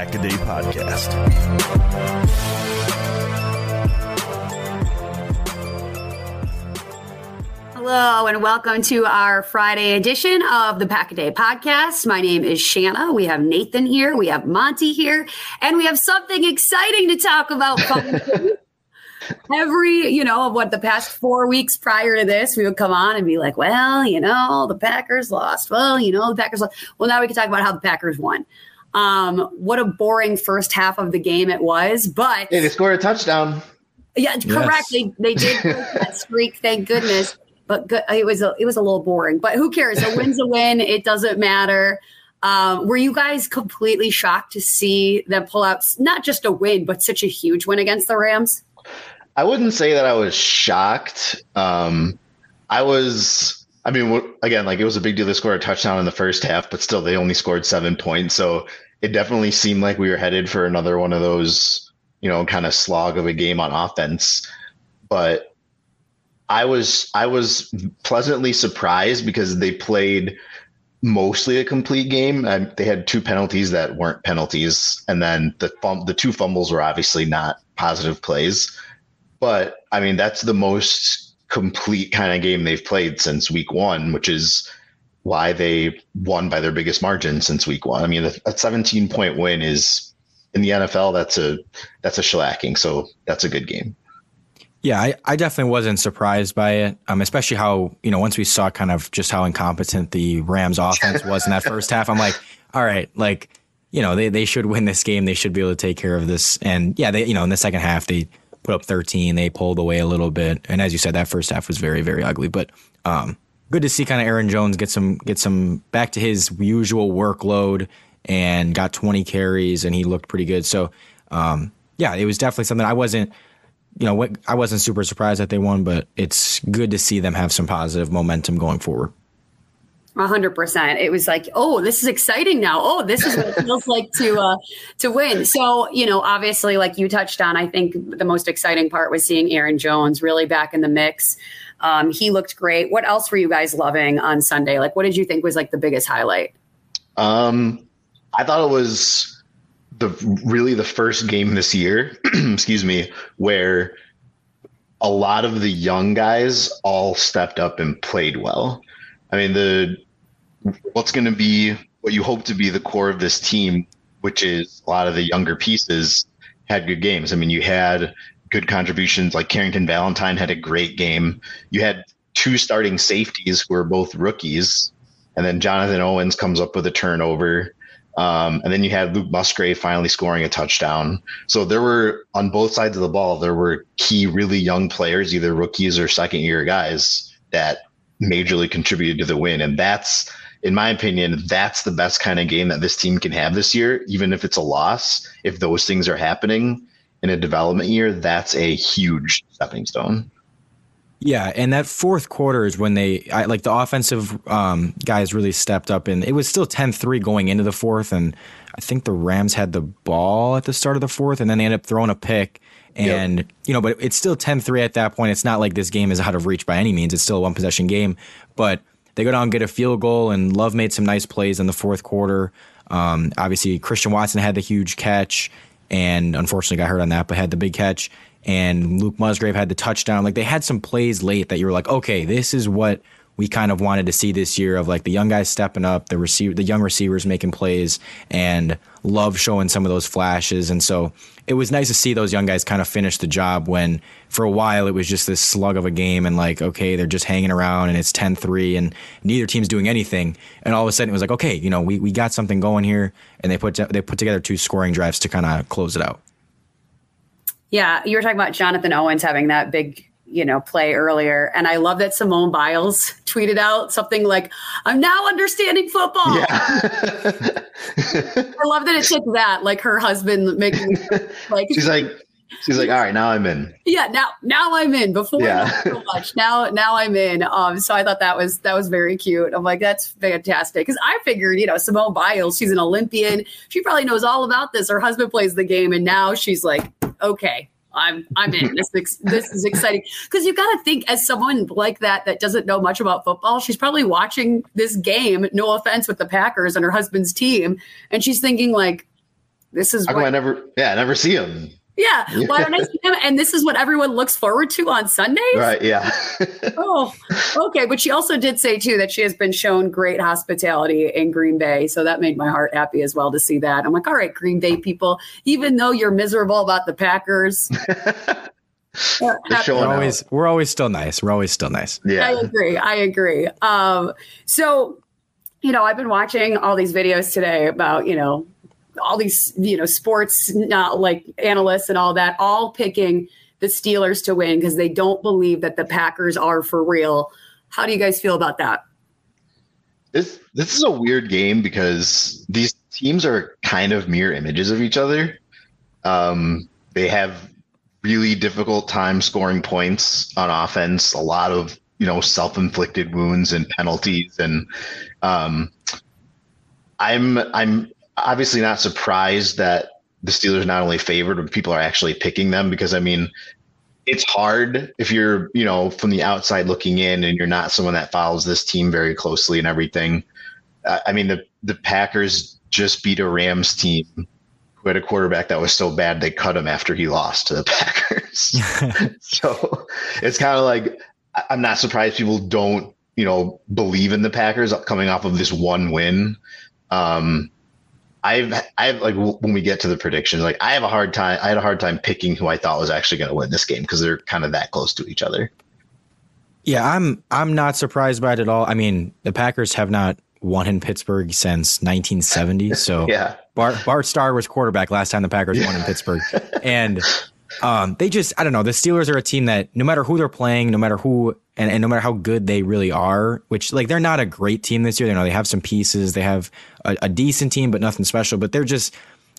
This Pack a Day Podcast. Hello and welcome to our Friday edition of the Pack a Day podcast. My name is Shanna. We have Nathan here, we have Monte here, and we have something exciting to talk about. Every, you know, of what the past four weeks prior to this, we would come on and be like, well, you know, the Packers lost. Well, you know, the Packers lost. Well, now we can talk about how the Packers won. Um, what a boring first half of the game it was, but hey, they scored a touchdown. Yeah, correct. Yes. They they did that streak, thank goodness. But good, it was a, it was a little boring. But who cares? A win's a win. It doesn't matter. Um, were you guys completely shocked to see them pull out not just a win, but such a huge win against the Rams? I wouldn't say that I was shocked. Um, I was, I mean, again, like it was a big deal to score a touchdown in the first half, but still they only scored seven points. So it definitely seemed like we were headed for another one of those, you know, kind of slog of a game on offense. But I was, I was pleasantly surprised because they played mostly a complete game. they had two penalties that weren't penalties, and then the the two fumbles were obviously not positive plays. But I mean, that's the most complete kind of game they've played since week one, which is why they won by their biggest margin since week one. I mean, a 17 point win is in the NFL. That's a that's a shellacking. So that's a good game. Yeah, I, I definitely wasn't surprised by it, um, especially how you know once we saw kind of just how incompetent the Rams offense was in that first half. I'm like, all right, like you know they they should win this game. They should be able to take care of this. And yeah, they you know in the second half they put up 13. They pulled away a little bit, and as you said, that first half was very, very ugly. But um, good to see kind of Aaron Jones get some get some back to his usual workload and got 20 carries, and he looked pretty good. So um, yeah, it was definitely something I wasn't. You know, I wasn't super surprised that they won, but it's good to see them have some positive momentum going forward hundred percent. It was like, oh, this is exciting now. Oh, this is what it feels like to uh, to win. So, you know, obviously, like you touched on, I think the most exciting part was seeing Aaron Jones really back in the mix. Um, he looked great. What else were you guys loving on Sunday? Like, what did you think was like the biggest highlight? Um, I thought it was the really the first game this year, excuse me, where a lot of the young guys all stepped up and played well. I mean, the what's going to be what you hope to be the core of this team, which is a lot of the younger pieces, had good games. I mean, you had good contributions like Carrington Valentine had a great game. You had two starting safeties who are both rookies, and then Jonathan Owens comes up with a turnover. Um, and then you had Luke Musgrave finally scoring a touchdown. So there were on both sides of the ball, there were key, really young players, either rookies or second year guys that majorly contributed to the win. And that's, in my opinion, that's the best kind of game that this team can have this year, even if it's a loss. If those things are happening in a development year, that's a huge stepping stone. Yeah, and that fourth quarter is when they I, like the offensive um, guys really stepped up, and it was still 10-3 going into the fourth, and I think the Rams had the ball at the start of the fourth, and then they ended up throwing a pick, and yep. you know, but it's still 10-3 at that point. It's not like this game is out of reach by any means. It's still a one possession game, but they go down and get a field goal, and Love made some nice plays in the fourth quarter. Um, obviously, Christian Watson had the huge catch, and unfortunately got hurt on that, but had the big catch and Luke Musgrave had the touchdown. Like they had some plays late that you were like, okay, this is what we kind of wanted to see this year of like the young guys stepping up, the receiver, the young receivers making plays, and love showing some of those flashes. And so it was nice to see those young guys kind of finish the job when for a while it was just this slug of a game and like, okay, they're just hanging around and it's 10-3 and neither team's doing anything. And all of a sudden it was like, okay, you know, we, we got something going here. And they put, they put together two scoring drives to kind of close it out. Yeah, you were talking about Jonathan Owens having that big, you know, play earlier, and I love that Simone Biles tweeted out something like, "I'm now understanding football." Yeah. I love that it took that, like her husband making like she's like. She's like, all right, now I'm in. Yeah, now now I'm in. Before yeah. so much. Now now I'm in. Um, so I thought that was that was very cute. I'm like, that's fantastic. Because I figured, you know, Simone Biles, she's an Olympian. She probably knows all about this. Her husband plays the game, and now she's like, okay, I'm I'm in. This this is exciting because you got to think as someone like that that doesn't know much about football. She's probably watching this game. No offense with the Packers and her husband's team, and she's thinking like, "This is how what, I never yeah I never see him. Yeah. Why don't I see him? And this is what everyone looks forward to on Sundays? Right. Yeah. oh, okay. But she also did say, too, that she has been shown great hospitality in Green Bay. So that made my heart happy as well to see that. I'm like, all right, Green Bay people, even though you're miserable about the Packers. we're always we're always still nice. We're always still nice. Yeah, I agree. I agree. Um, so, you know, I've been watching all these videos today about you know all these you know sports not like analysts and all that all picking the Steelers to win because they don't believe that the Packers are for real. How do you guys feel about that? This this is a weird game because these teams are kind of mirror images of each other. Um, they have really difficult time scoring points on offense. A lot of you know self inflicted wounds and penalties, and um, I'm I'm obviously not surprised that the Steelers not only favored, but people are actually picking them because I mean, it's hard if you're, you know, from the outside looking in and you're not someone that follows this team very closely and everything. Uh, I mean, the the Packers just beat a Rams team who had a quarterback that was so bad they cut him after he lost to the Packers. so it's kind of like I'm not surprised people don't, you know, believe in the Packers coming off of this one win. Um, I've I've like when we get to the predictions, like I have a hard time. I had a hard time picking who I thought was actually going to win this game because they're kind of that close to each other. Yeah, I'm I'm not surprised by it at all. I mean, the Packers have not won in Pittsburgh since 1970. So yeah, Bart Bart Starr was quarterback last time the Packers won in Pittsburgh, and um, they just I don't know. The Steelers are a team that no matter who they're playing, no matter who and, and no matter how good they really are, which like they're not a great team this year. You know, they have some pieces, they have a, a decent team, but nothing special. But they're just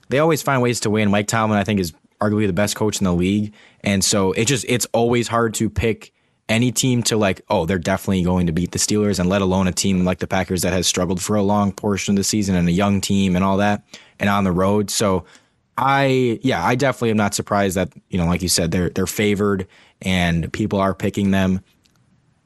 they always find ways to win. Mike Tomlin, I think, is arguably the best coach in the league, and so it just it's always hard to pick any team to like, oh, they're definitely going to beat the Steelers, and let alone a team like the Packers that has struggled for a long portion of the season and a young team and all that, and on the road. So I yeah, I definitely am not surprised that you know, like you said, they're they're favored and people are picking them.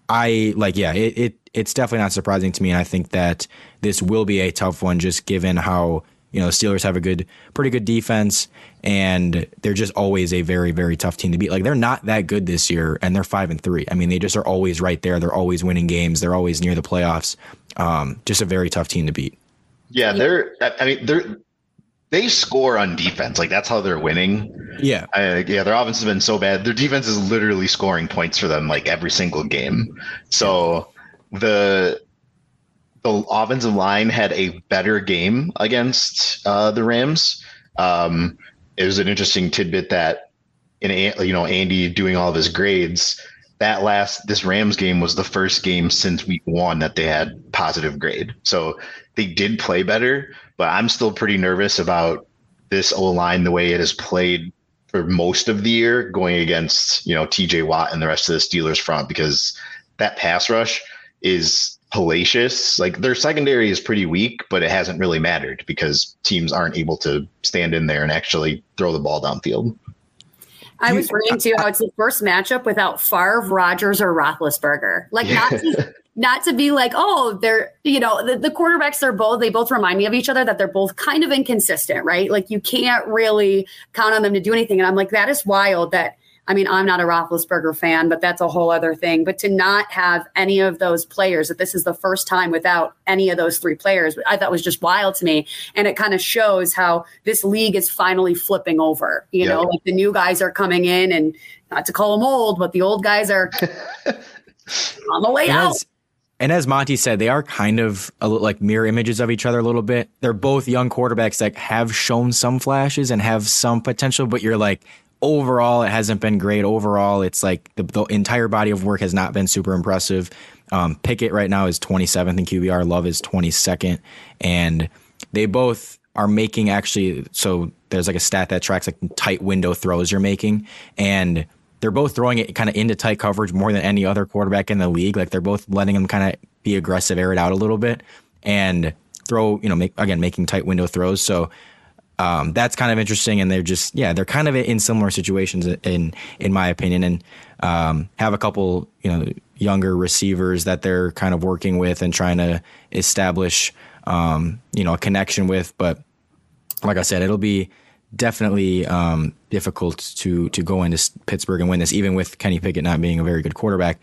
I like, yeah, it, it it's definitely not surprising to me, and I think that this will be a tough one, just given how You know, the Steelers have a good, pretty good defense, and they're just always a very, very tough team to beat. Like they're not that good this year, and they're five and three. I mean, they just are always right there. They're always winning games. They're always near the playoffs. Um, just a very tough team to beat. Yeah, they're. I mean, they're they score on defense. Like that's how they're winning. Yeah. I, yeah, their offense has been so bad. Their defense is literally scoring points for them like every single game. So the the offensive line had a better game against uh, the Rams. Um, it was an interesting tidbit that in you know Andy doing all of his grades. That last this Rams game was the first game since week one that they had positive grade. So they did play better, but I'm still pretty nervous about this O line the way it has played for most of the year going against, you know, TJ Watt and the rest of the Steelers front because that pass rush is hellacious. Like their secondary is pretty weak, but it hasn't really mattered because teams aren't able to stand in there and actually throw the ball downfield. I was reading too how it's the first matchup without Favre, Rodgers, or Roethlisberger. Like not to, not to be like, oh, they're you know the, the quarterbacks. They're both they both remind me of each other that they're both kind of inconsistent, right? Like you can't really count on them to do anything. And I'm like, that is wild. That I mean, I'm not a Roethlisberger fan, but that's a whole other thing. But to not have any of those players, that this is the first time without any of those three players, I thought was just wild to me. And it kind of shows how this league is finally flipping over. You know, like the new guys are coming in, and not to call them old, but the old guys are on the way out. And as Monte said, they are kind of a, like mirror images of each other a little bit. They're both young quarterbacks that have shown some flashes and have some potential, but you're like, overall, it hasn't been great. Overall, it's like the, the entire body of work has not been super impressive. Um, Pickett right now is 27th in QBR. Love is 22nd, and they both are making actually. So there's like a stat that tracks like tight window throws you're making, and they're both throwing it kind of into tight coverage more than any other quarterback in the league. Like they're both letting them kind of be aggressive, air it out a little bit, and throw. You know, make again making tight window throws. So um, that's kind of interesting, and they're just yeah, they're kind of in similar situations in in my opinion, and um, have a couple you know younger receivers that they're kind of working with and trying to establish um, you know a connection with. But like I said, it'll be definitely um, difficult to to go into Pittsburgh and win this, even with Kenny Pickett not being a very good quarterback.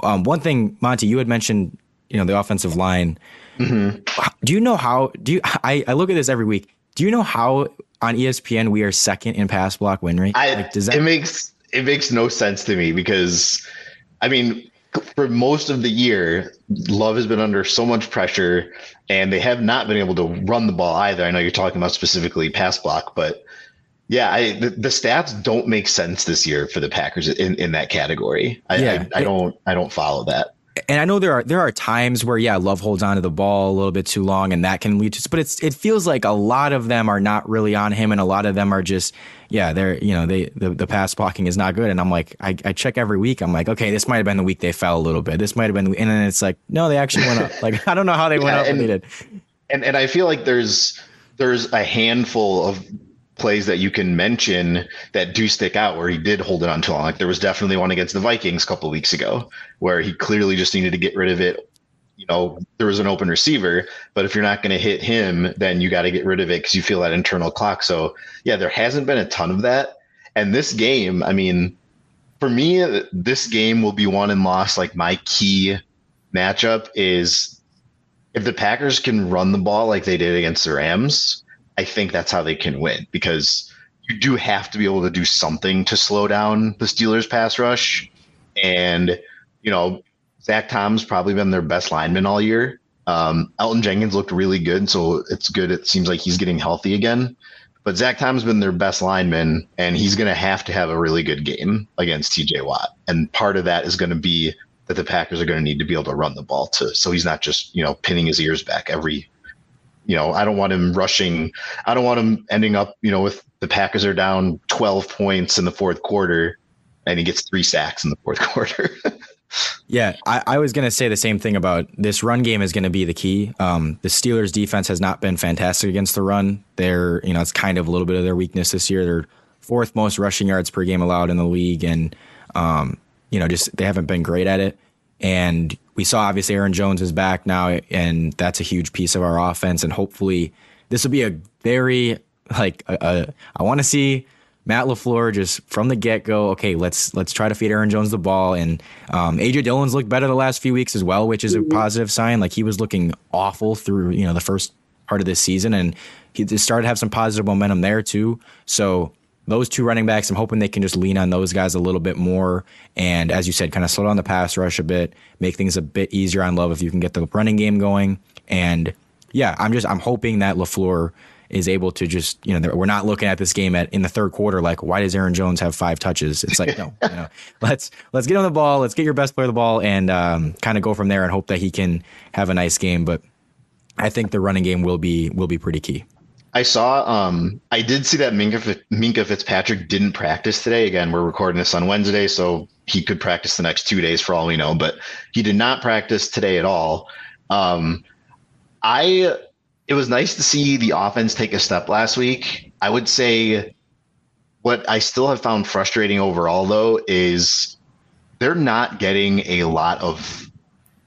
Um, one thing, Monte, you had mentioned you know the offensive line. Mm-hmm. Do you know how? Do you? I, I look at this every week do you know how on ESPN we are second in pass block win rate? I, like, does that- it makes it makes no sense to me because, I mean, for most of the year, Love has been under so much pressure, and they have not been able to run the ball either. I know you're talking about specifically pass block, but yeah, I, the, the, stats don't make sense this year for the Packers in, in that category. I, yeah, I, I don't I don't follow that and I know there are there are times where yeah, Love holds on to the ball a little bit too long, and that can lead to. But it's it feels like a lot of them are not really on him, and a lot of them are just yeah, they're you know they the, the pass blocking is not good, and I'm like I, I check every week. I'm like okay, this might have been the week they fell a little bit. This might have been, the, and then it's like no, they actually went up. Like I don't know how they yeah, went up, and, they did. And and I feel like there's there's a handful of plays that you can mention that do stick out where he did hold it on too long. Like there was definitely one against the Vikings a couple weeks ago where he clearly just needed to get rid of it. You know, there was an open receiver, but if you're not going to hit him, then you got to get rid of it because you feel that internal clock. So yeah, there hasn't been a ton of that. And this game, I mean, for me, this game will be won and lost. Like my key matchup is if the Packers can run the ball like they did against the Rams, I think that's how they can win because you do have to be able to do something to slow down the Steelers pass rush. And, you know, Zach Tom's probably been their best lineman all year. Um, Elgton Jenkins looked really good, so it's good. It seems like he's getting healthy again. But Zach Tom's been their best lineman, and he's going to have to have a really good game against TJ Watt. And part of that is going to be that the Packers are going to need to be able to run the ball too, so he's not just you know pinning his ears back every you know, I don't want him rushing. I don't want him ending up, you know, with the Packers are down 12 points in the fourth quarter and he gets three sacks in the fourth quarter. yeah, I, I, was going to say the same thing about this run game is going to be the key. Um, the Steelers defense has not been fantastic against the run. They're, you know, it's kind of a little bit of their weakness this year. They're fourth most rushing yards per game allowed in the league. And, um, you know, just they haven't been great at it. And we saw obviously Aaron Jones is back now, and that's a huge piece of our offense. And hopefully, this will be a very like uh, uh I want to see Matt LaFleur just from the get go. Okay, let's let's try to feed Aaron Jones the ball, and um, AJ Dillon's looked better the last few weeks as well, which is a positive sign. Like he was looking awful through you know the first part of this season, and he just started to have some positive momentum there too. So those two running backs, I'm hoping they can just lean on those guys a little bit more. And as you said, kind of slow down the pass rush a bit, make things a bit easier on Love if you can get the running game going. And yeah, I'm just I'm hoping that LaFleur is able to just you know we're not looking at this game at in the third quarter like why does Aaron Jones have five touches? It's like no, you know, let's let's get on the ball, let's get your best player the ball, and um, kind of go from there and hope that he can have a nice game. But I think the running game will be will be pretty key. I saw. Um, I did see that Minka, Minkah Fitzpatrick didn't practice today. Again, we're recording this on Wednesday, so he could practice the next two days for all we know. But he did not practice today at all. Um, I it was nice to see the offense take a step last week. I would say what I still have found frustrating overall though is they're not getting a lot of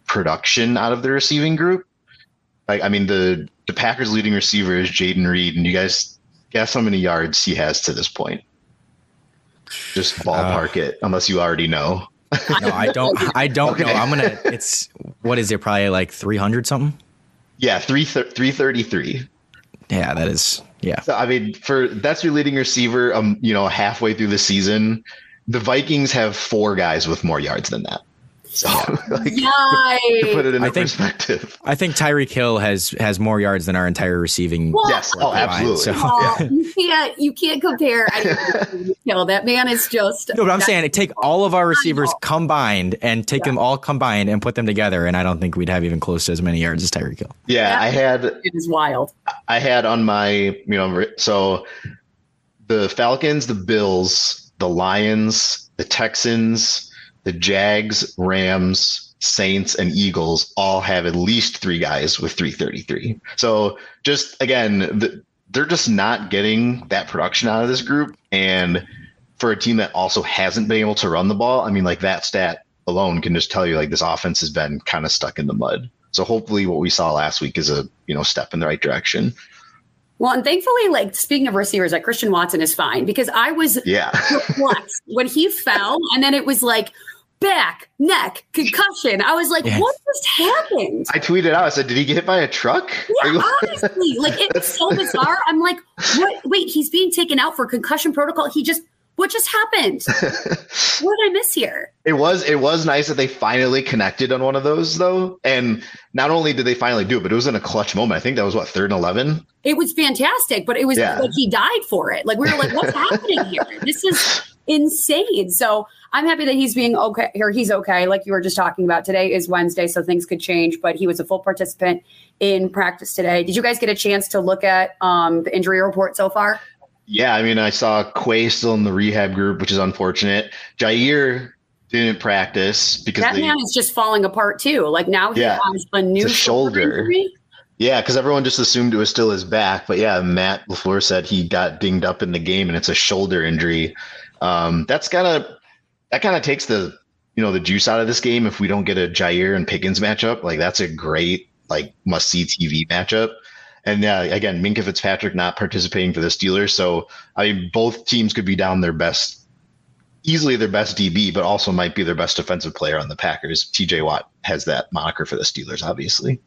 production out of the receiving group. Like I mean the the Packers leading receiver is Jayden Reed and you guys guess how many yards he has to this point. Just ballpark uh, it unless you already know. no, I don't I don't okay. know. I'm going to it's what is it probably like 300 something? Yeah, three three thirty three. Yeah, that is yeah. So I mean, for that's your leading receiver. Um, you know, halfway through the season, the Vikings have four guys with more yards than that. So, like, to put it in I think, perspective, I think Tyreek Hill has has more yards than our entire receiving. Well, yes, oh, absolutely. So, yeah. You can't you can't compare. Hill. That man is just. No, but I'm saying take all of our receivers combined and take yeah. them all combined and put them together, and I don't think we'd have even close to as many yards as Tyreek Hill. Yeah, that, I had. It is wild. I had on my you know so the Falcons, the Bills, the Lions, the Texans the Jags, Rams, Saints, and Eagles all have at least three guys with 333. So just again, the, they're just not getting that production out of this group. And for a team that also hasn't been able to run the ball, I mean, like that stat alone can just tell you like this offense has been kind of stuck in the mud. So hopefully what we saw last week is a, you know, step in the right direction. Well, and thankfully, like speaking of receivers, like Christian Watson is fine because I was yeah when he fell, and then it was like, back, neck, concussion. I was like, yes. what just happened? I tweeted out, I said, did he get hit by a truck? Yeah, you- honestly, like it was so bizarre. I'm like, what? Wait, he's being taken out for concussion protocol. He just, what just happened? what did I miss here? It was, it was nice that they finally connected on one of those though. And not only did they finally do it, but it was in a clutch moment. I think that was what, third and 11? It was fantastic, but it was yeah. like he died for it. Like we were like, what's happening here? This is insane. So I'm happy that he's being okay or he's okay. Like you were just talking about today is Wednesday, so things could change, but he was a full participant in practice today. Did you guys get a chance to look at um, the injury report so far? Yeah, I mean, I saw Quay still in the rehab group, which is unfortunate. Jaire didn't practice because that they, man is just falling apart too. Like now he yeah, has a new a shoulder. Injury. Yeah, because everyone just assumed it was still his back, but yeah, Matt Lafleur said he got dinged up in the game, and it's a shoulder injury. Um, that's kind of that kind of takes the you know the juice out of this game. If we don't get a Jaire and Pickens matchup, like that's a great like must see TV matchup. And yeah, again, Minkah Fitzpatrick not participating for the Steelers, so I mean both teams could be down their best, easily their best DB, but also might be their best defensive player on the Packers. T.J. Watt has that moniker for the Steelers, obviously.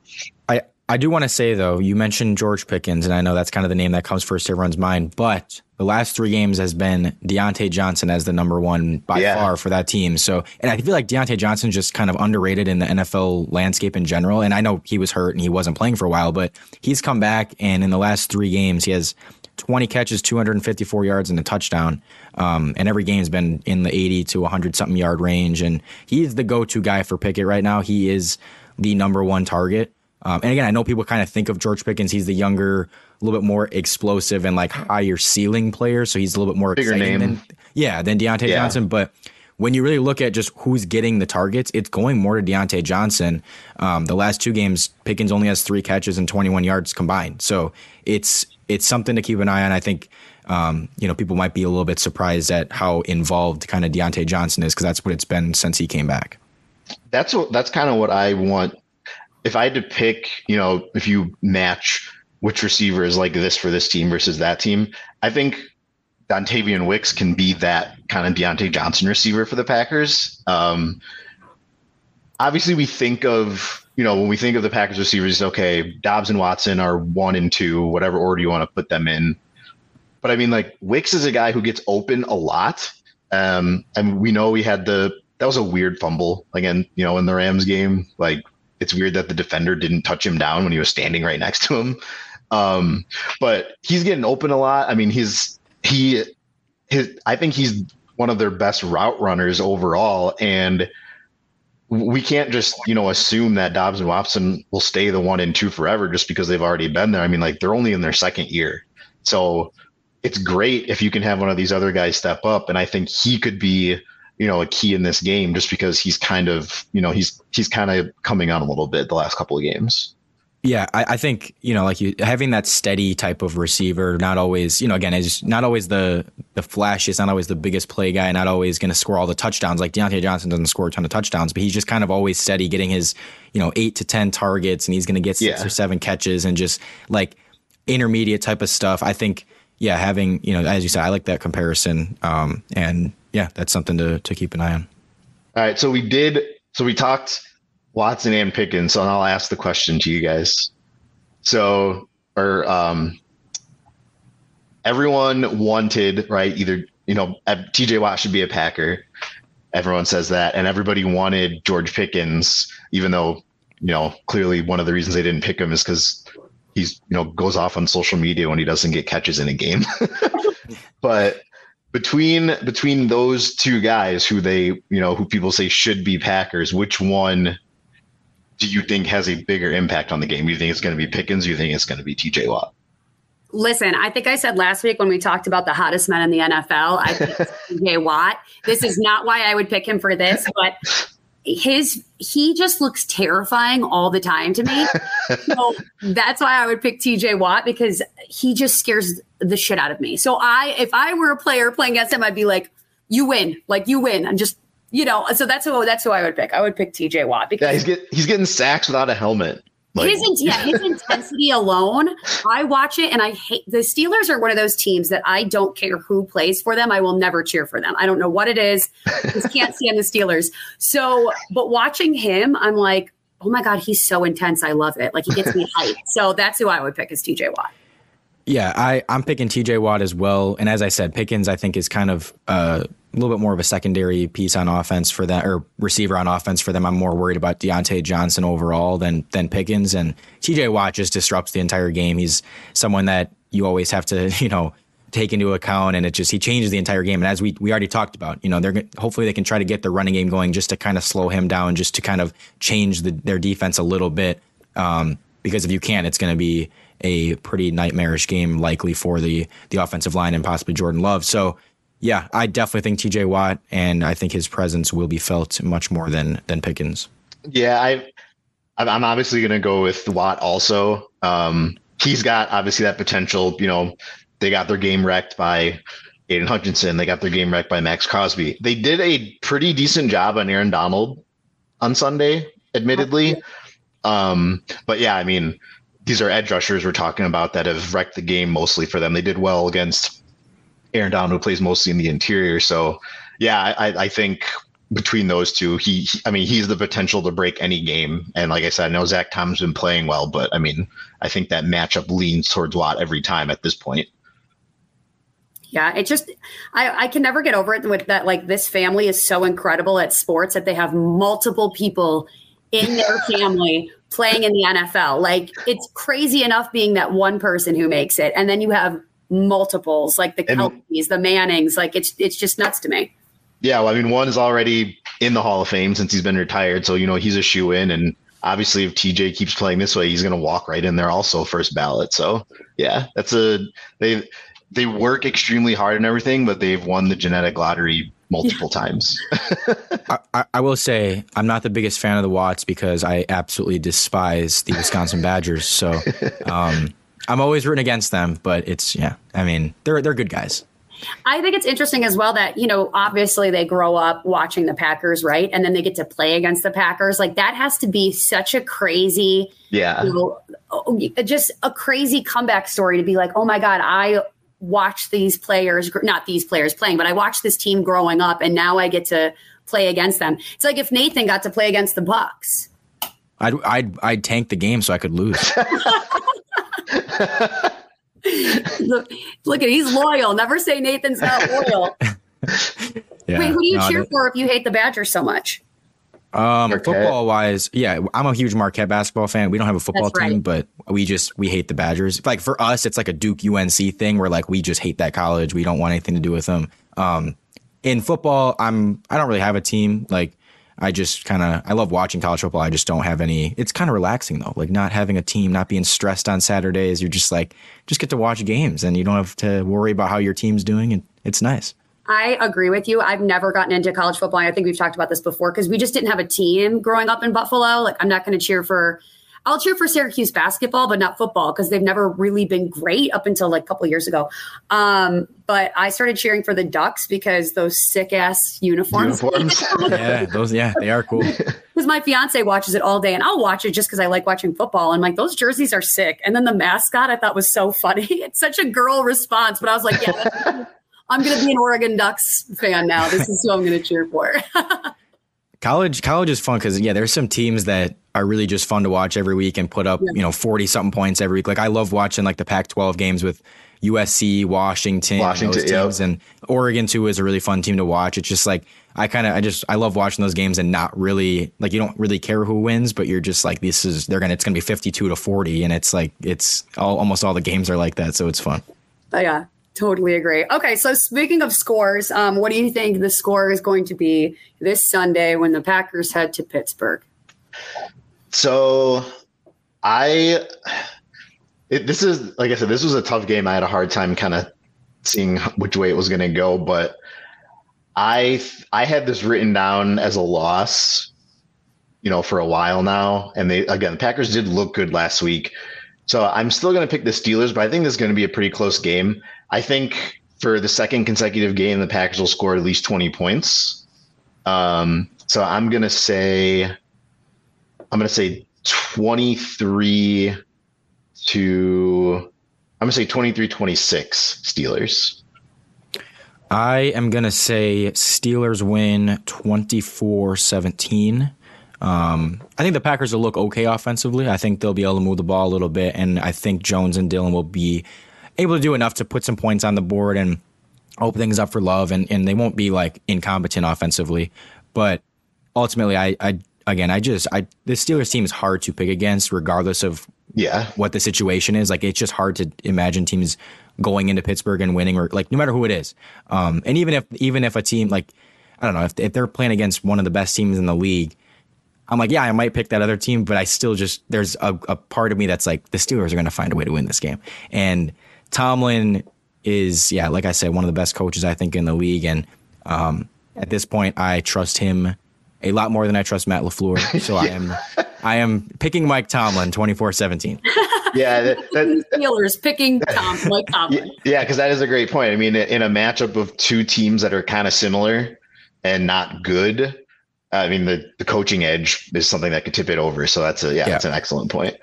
I do want to say though, you mentioned George Pickens, and I know that's kind of the name that comes first to everyone's mind, but the last three games has been Diontae Johnson as the number one by yeah. far for that team. So, and I feel like Diontae Johnson just kind of underrated in the NFL landscape in general. And I know he was hurt and he wasn't playing for a while, but he's come back, and in the last three games, he has 20 catches, 254 yards, and a touchdown. Um, and every game's been in the 80 to 100 something yard range. And he's the go to guy for Pickett right now. He is the number one target. Um, and again, I know people kind of think of George Pickens. He's the younger, a little bit more explosive and like higher ceiling player. So he's a little bit more Bigger exciting name. than yeah than Diontae yeah. Johnson. But when you really look at just who's getting the targets, it's going more to Diontae Johnson. Um, the last two games, Pickens only has three catches and 21 yards combined. So it's it's something to keep an eye on. I think um, you know people might be a little bit surprised at how involved kind of Diontae Johnson is because that's what it's been since he came back. That's what that's kind of what I want if I had to pick, you know, if you match which receiver is like this for this team versus that team. I think Dontayvion Wicks can be that kind of Diontae Johnson receiver for the Packers. Um, obviously, we think of you know when we think of the Packers receivers, okay, Doubs and Watson are one and two, whatever order you want to put them in. But I mean, like Wicks is a guy who gets open a lot, um, and we know we had the that was a weird fumble again. You know, in the Rams game, like it's weird that the defender didn't touch him down when he was standing right next to him. Um, but he's getting open a lot. I mean, he's he his I think he's one of their best route runners overall, and we can't just you know assume that Doubs and Watson will stay the one and two forever just because they've already been there. I mean, like they're only in their second year, so it's great if you can have one of these other guys step up, and I think he could be you know a key in this game just because he's kind of you know he's he's kind of coming on a little bit the last couple of games. Yeah, I, I, think you know, like you having that steady type of receiver, not always, you know, again, is not always the the flashiest, not always the biggest play guy, not always going to score all the touchdowns. Like Diontae Johnson doesn't score a ton of touchdowns, but he's just kind of always steady, getting his, you know, eight to ten targets, and he's going to get six yeah. or seven catches, and just like intermediate type of stuff. I think, yeah, having you know, as you said, I like that comparison, um, and yeah, that's something to to keep an eye on. All right, so we did, so we talked Watson and Pickens. So I'll ask the question to you guys. So, or um, everyone wanted right either you know TJ Watt should be a Packer. Everyone says that, and everybody wanted George Pickens, even though you know clearly one of the reasons they didn't pick him is because he's you know goes off on social media when he doesn't get catches in a game. but between between those two guys who they you know who people say should be Packers, which one do you think has a bigger impact on the game? Do you think it's going to be Pickens? Do you think it's going to be TJ Watt? Listen, I think I said last week when we talked about the hottest men in the NFL, I think TJ Watt. This is not why I would pick him for this, but his he just looks terrifying all the time to me. so that's why I would pick TJ Watt because he just scares the shit out of me. So I if I were a player playing against him, I'd be like, you win. Like you win. I'm just you know, so that's who that's who I would pick. I would pick TJ Watt because yeah, he's get, he's getting sacks without a helmet. Like. His yeah, his intensity alone. I watch it and I hate the Steelers are one of those teams that I don't care who plays for them. I will never cheer for them. I don't know what it is. Just can't stand the Steelers. So, but watching him, I'm like, oh my god, he's so intense. I love it. Like he gets me hyped. So that's who I would pick is TJ Watt. Yeah, I, I'm picking TJ Watt as well. And as I said, Pickens, I think, is kind of uh, a little bit more of a secondary piece on offense for that, or receiver on offense for them. I'm more worried about Diontae Johnson overall than than Pickens. And TJ Watt just disrupts the entire game. He's someone that you always have to, you know, take into account and it just he changes the entire game and as we we already talked about you know they're hopefully they can try to get the running game going just to kind of slow him down just to kind of change the, their defense a little bit um, because if you can't it's going to be a pretty nightmarish game likely for the the offensive line and possibly Jordan Love. So yeah, I definitely think TJ Watt and I think his presence will be felt much more than than Pickens. Yeah, I I'm obviously going to go with Watt also. Um, he's got obviously that potential, you know, they got their game wrecked by Aidan Hutchinson. They got their game wrecked by Maxx Crosby. They did a pretty decent job on Aaron Donald on Sunday, admittedly. Um, but yeah, I mean, these are edge rushers we're talking about that have wrecked the game mostly for them. They did well against Aaron Donald, who plays mostly in the interior. So, yeah, I, I think between those two, he, he, I mean, he's the potential to break any game. And like I said, I know Zach Tom's been playing well, but I mean, I think that matchup leans towards Watt every time at this point. Yeah, it just I, I can never get over it with that. Like this family is so incredible at sports that they have multiple people in their family playing in the NFL. Like it's crazy enough being that one person who makes it, and then you have multiples like the Kelces, the Mannings. Like it's it's just nuts to me. Yeah, well, I mean, one is already in the Hall of Fame since he's been retired, so you know he's a shoe in, and obviously if TJ keeps playing this way, he's going to walk right in there also first ballot. So yeah, that's a they they work extremely hard and everything, but they've won the genetic lottery multiple yeah. times. I, I, will say I'm not the biggest fan of the Watts because I absolutely despise the Wisconsin Badgers. So um, I'm always rooting against them, but it's yeah. I mean, they're they're good guys. I think it's interesting as well that, you know, obviously they grow up watching the Packers, right? And then they get to play against the Packers. Like that has to be such a crazy, yeah, you know, oh, just a crazy comeback story to be like, oh my God, I watched these players, not these players playing, but I watched this team growing up and now I get to play against them. It's like if Nathan got to play against the Bucks. I'd I'd I'd tank the game so I could lose. look, look at he's loyal. Never say Nathan's not loyal. yeah, Wait, who do you no, cheer for if you hate the Badgers so much? Um, football wise, yeah, I'm a huge Marquette basketball fan. We don't have a football right. team, but we just we hate the Badgers. Like for us, it's like a Duke UNC thing where like we just hate that college. We don't want anything to do with them. Um, in football, I'm I don't really have a team. Like I just kind of I love watching college football. I just don't have any. It's kind of relaxing though, like not having a team, not being stressed on Saturdays. You're just like just get to watch games, and you don't have to worry about how your team's doing, and it's nice. I agree with you. I've never gotten into college football. I think we've talked about this before because we just didn't have a team growing up in Buffalo. Like I'm not going to cheer for I'll cheer for Syracuse basketball, but not football because they've never really been great up until like a couple years ago. Um, but I started cheering for the Ducks because those sick ass uniforms. Uniforms, yeah, those yeah, they are cool. Because my fiance watches it all day, and I'll watch it just because I like watching football. And like those jerseys are sick. And then the mascot, I thought was so funny. It's such a girl response, but I was like, yeah. I'm going to be an Oregon Ducks fan now. This is who I'm going to cheer for. college college is fun because yeah, there's some teams that are really just fun to watch every week and put up yeah. you know 40 something points every week. Like I love watching like the Pac-12 games with USC, Washington, Washington teams, yep. and Oregon too is a really fun team to watch. It's just like I kind of I just I love watching those games and not really like you don't really care who wins, but you're just like this is they're gonna it's gonna be 52 to 40, and it's like it's all, almost all the games are like that, so it's fun. Oh, yeah, Totally agree. Okay, so speaking of scores, um, what do you think the score is going to be this Sunday when the Packers head to Pittsburgh? So, I it, this is like I said, this was a tough game. I had a hard time kind of seeing which way it was going to go, but I I had this written down as a loss, you know, for a while now. And they again, the Packers did look good last week. So I'm still going to pick the Steelers, but I think this is going to be a pretty close game. I think for the second consecutive game, the Packers will score at least 20 points. Um, so I'm going to say, I'm going to say 23 to, I'm going to say 23 26 Steelers. I am going to say Steelers win 24 17. Um, I think the Packers will look okay offensively. I think they'll be able to move the ball a little bit, and I think Jones and Dillon will be able to do enough to put some points on the board and open things up for Love, and, and they won't be like incompetent offensively. But ultimately, I, I again, I just I the Steelers team is hard to pick against, regardless of yeah what the situation is. Like it's just hard to imagine teams going into Pittsburgh and winning, or like no matter who it is. Um, and even if even if a team like I don't know if if they're playing against one of the best teams in the league. I'm like, yeah, I might pick that other team, but I still just there's a, a part of me that's like the Steelers are going to find a way to win this game, and Tomlin is, yeah, like I said, one of the best coaches I think in the league, and um, at this point, I trust him a lot more than I trust Matt LaFleur. So I am, I am picking Mike Tomlin, twenty four seventeen. Yeah, that, that, Steelers picking Tom, Mike Tomlin. Yeah, because that is a great point. I mean, in a matchup of two teams that are kind of similar and not good, I mean, the, the coaching edge is something that could tip it over. So that's a yeah, yeah. that's an excellent point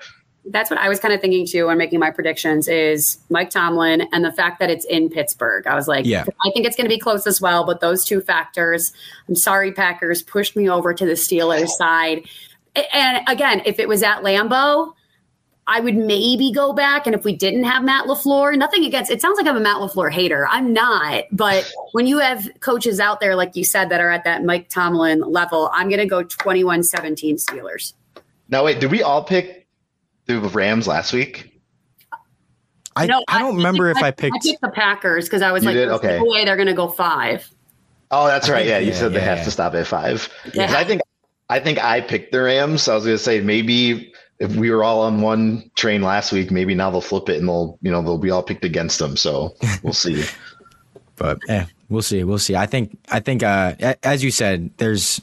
that's what I was kind of thinking too when making my predictions is Mike Tomlin and the fact that it's in Pittsburgh. I was like, yeah. I think it's going to be close as well, but those two factors, I'm sorry, Packers, pushed me over to the Steelers side. And again, if it was at Lambeau, I would maybe go back. And if we didn't have Matt LaFleur, nothing against it sounds like I'm a Matt LaFleur hater. I'm not. But when you have coaches out there, like you said, that are at that Mike Tomlin level, I'm going to go 21 17 Steelers. Now, wait, did we all pick the Rams last week? I, no, I don't I, remember I, if I picked. I picked the Packers because I was you like, okay. no way they're going to go five. Oh, that's right. yeah, you yeah, said yeah, they have to stop at five. Yeah. I think I think I picked the Rams. So I was going to say maybe if we were all on one train last week, maybe now they'll flip it and they'll you know they'll be all picked against them. So we'll see. but yeah, we'll see. We'll see. I think I think uh, as you said, there's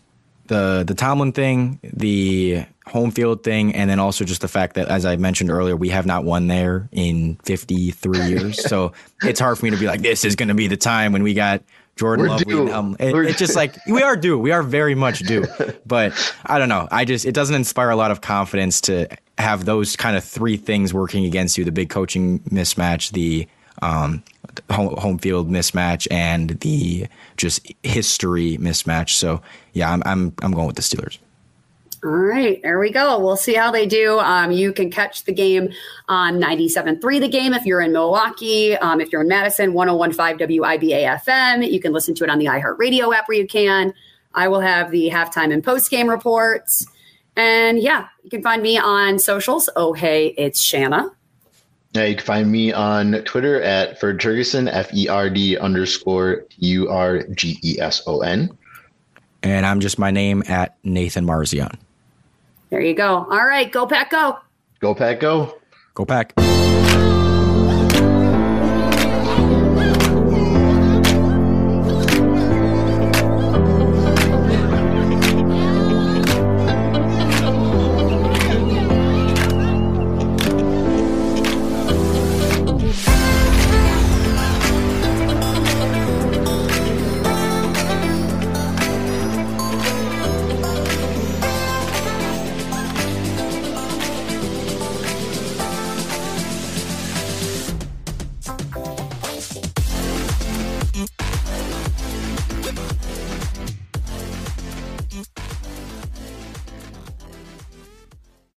the the Tomlin thing, the home field thing, and then also just the fact that, as I mentioned earlier, we have not won there in 53 years. so it's hard for me to be like, this is going to be the time when we got Jordan We're Lovely. due. Um, it, it's just like we are due. We are very much due. But I don't know. I just it doesn't inspire a lot of confidence to have those kind of three things working against you: the big coaching mismatch, the um, home, home field mismatch, and the just history mismatch. So yeah, I'm I'm I'm going with the Steelers. All right, there we go. We'll see how they do. Um, you can catch the game on 97.3 the game if you're in Milwaukee. Um, if you're in Madison, 1015 WIBA FM. You can listen to it on the iHeartRadio app where you can. I will have the halftime and post game reports. And yeah, you can find me on socials. Oh, hey, it's Shanna. Yeah, you can find me on Twitter at Ferd Turgeson, F E R D underscore U R G E S O N. And I'm just my name at Nathan Marzion. There you go. All right, go pack, go. Go, Pack, go. Go pack.